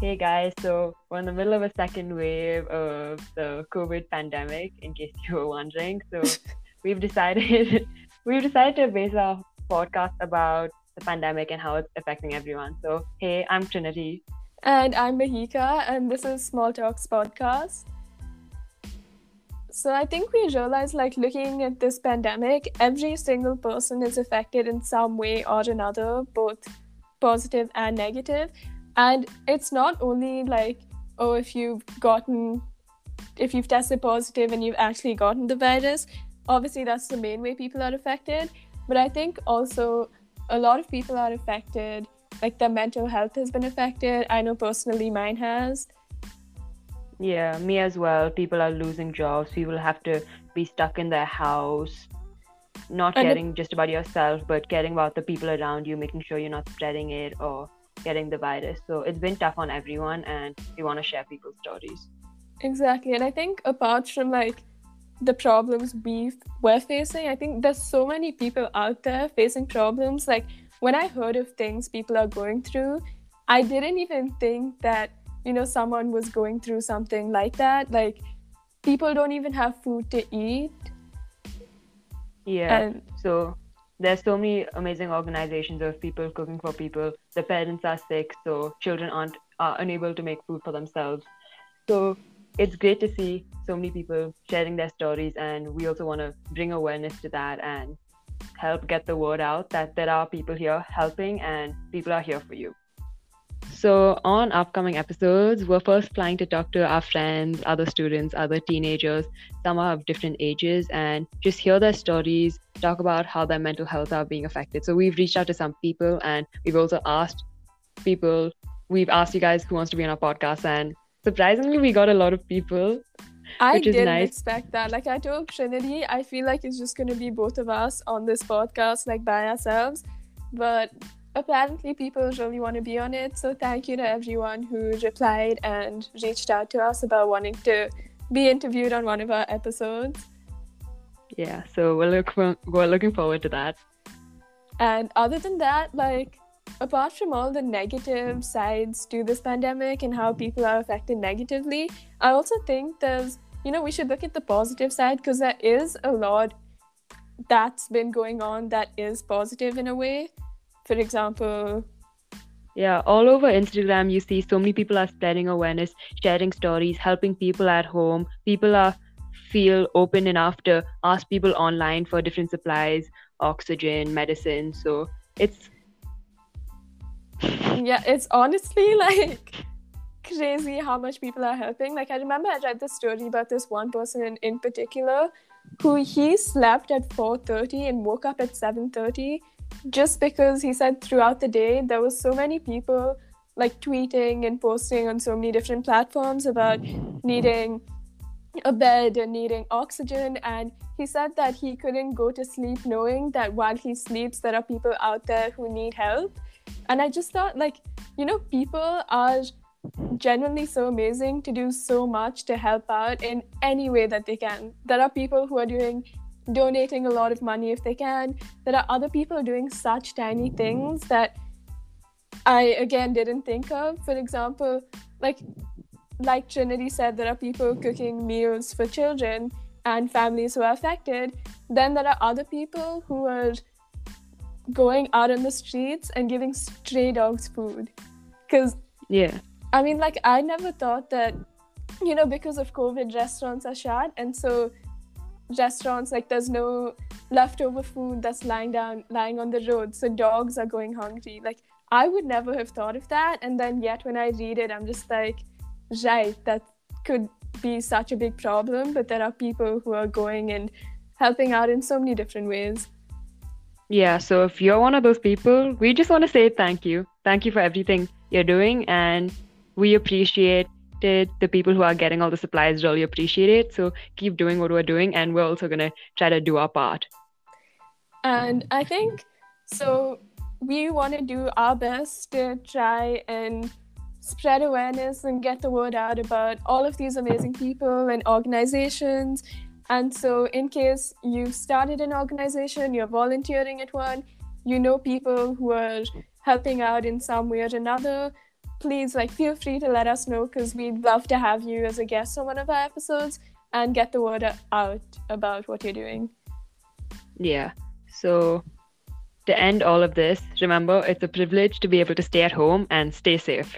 Hey guys, so we're in the middle of a second wave of the COVID pandemic, in case you were wondering. So we've decided we've decided to base our podcast about the pandemic and how it's affecting everyone. So hey, I'm Trinity. And I'm Bahika, and this is Small Talks Podcast. So I think we realize, like, looking at this pandemic, every single person is affected in some way or another, both positive and negative and it's not only like oh if you've gotten if you've tested positive and you've actually gotten the virus obviously that's the main way people are affected. But i think also a lot of people are affected like their mental health has been affected. I know personally mine has. Yeah me as well. People are losing jobs. People have to be stuck in their house not and caring it, just about yourself but caring about the people around you making sure you're not spreading it or getting the virus. So it's been tough on everyone, and we want to share people's stories. Exactly. And I think apart from like the problems we were facing, I think there's so many people out there facing problems. Like when I heard of things people are going through, I didn't even think that, you know, someone was going through something like that. Like people don't even have food to eat. Yeah. And so there's so many amazing organizations of people cooking for people. The parents are sick, so children aren't are unable to make food for themselves. So it's great to see so many people sharing their stories, and we also want to bring awareness to that and help get the word out that there are people here helping and people are here for you. So, on upcoming episodes, we're first planning to talk to our friends, other students, other teenagers. Some are of different ages, and just hear their stories, talk about how their mental health are being affected. So, we've reached out to some people, and we've also asked people, we've asked you guys who wants to be on our podcast, and surprisingly, we got a lot of people. I didn't nice. expect that. Like I told Trinity, I feel like it's just gonna be both of us on this podcast, like by ourselves. But apparently people really want to be on it. So thank you to everyone who replied and reached out to us about wanting to be interviewed on one of our episodes. Yeah, so we're, look for, we're looking forward to that. And other than that, like apart from all the negative sides to this pandemic and how people are affected negatively, I also think there's, you know, we should look at the positive side because there is a lot that's been going on that is positive in a way for example. Yeah all over instagram you see so many people are spreading awareness sharing stories helping people at home. People are feel open enough to ask people online for different supplies oxygen medicine. So it's yeah it's honestly like crazy how much people are helping. Like i remember i read this story about this one person in, in particular who he slept at 4.30 and woke up at 7.30 just because he said throughout the day there was so many people like tweeting and posting on so many different platforms about needing a bed and needing oxygen. And he said that he couldn't go to sleep knowing that while he sleeps there are people out there who need help. And i just thought like you know people are genuinely so amazing to do so much to help out in any way that they can. There are people who are doing donating a lot of money if they can. There are other people doing such tiny things that I again didn't think of. For example, like like Trinity said, there are people cooking meals for children and families who are affected. Then there are other people who are going out on the streets and giving stray dogs food. Because yeah, I mean, like I never thought that you know because of COVID, restaurants are shut, and so restaurants like there's no leftover food that's lying down lying on the road. So dogs are going hungry. Like i would never have thought of that. And then yet when i read it i'm just like right that could be such a big problem. But there are people who are going and helping out in so many different ways. Yeah so if you're one of those people we just want to say thank you. Thank you for everything you're doing. And we appreciate The people who are getting all the supplies really appreciate it. So keep doing what we're doing, and we're also gonna try to do our part. And I think so. We want to do our best to try and spread awareness and get the word out about all of these amazing people and organizations. And so, in case you've started an organization, you're volunteering at one, you know people who are helping out in some way or another, please like feel free to let us know because we'd love to have you as a guest on one of our episodes and get the word out about what you're doing. Yeah. So to end all of this, remember it's a privilege to be able to stay at home and stay safe.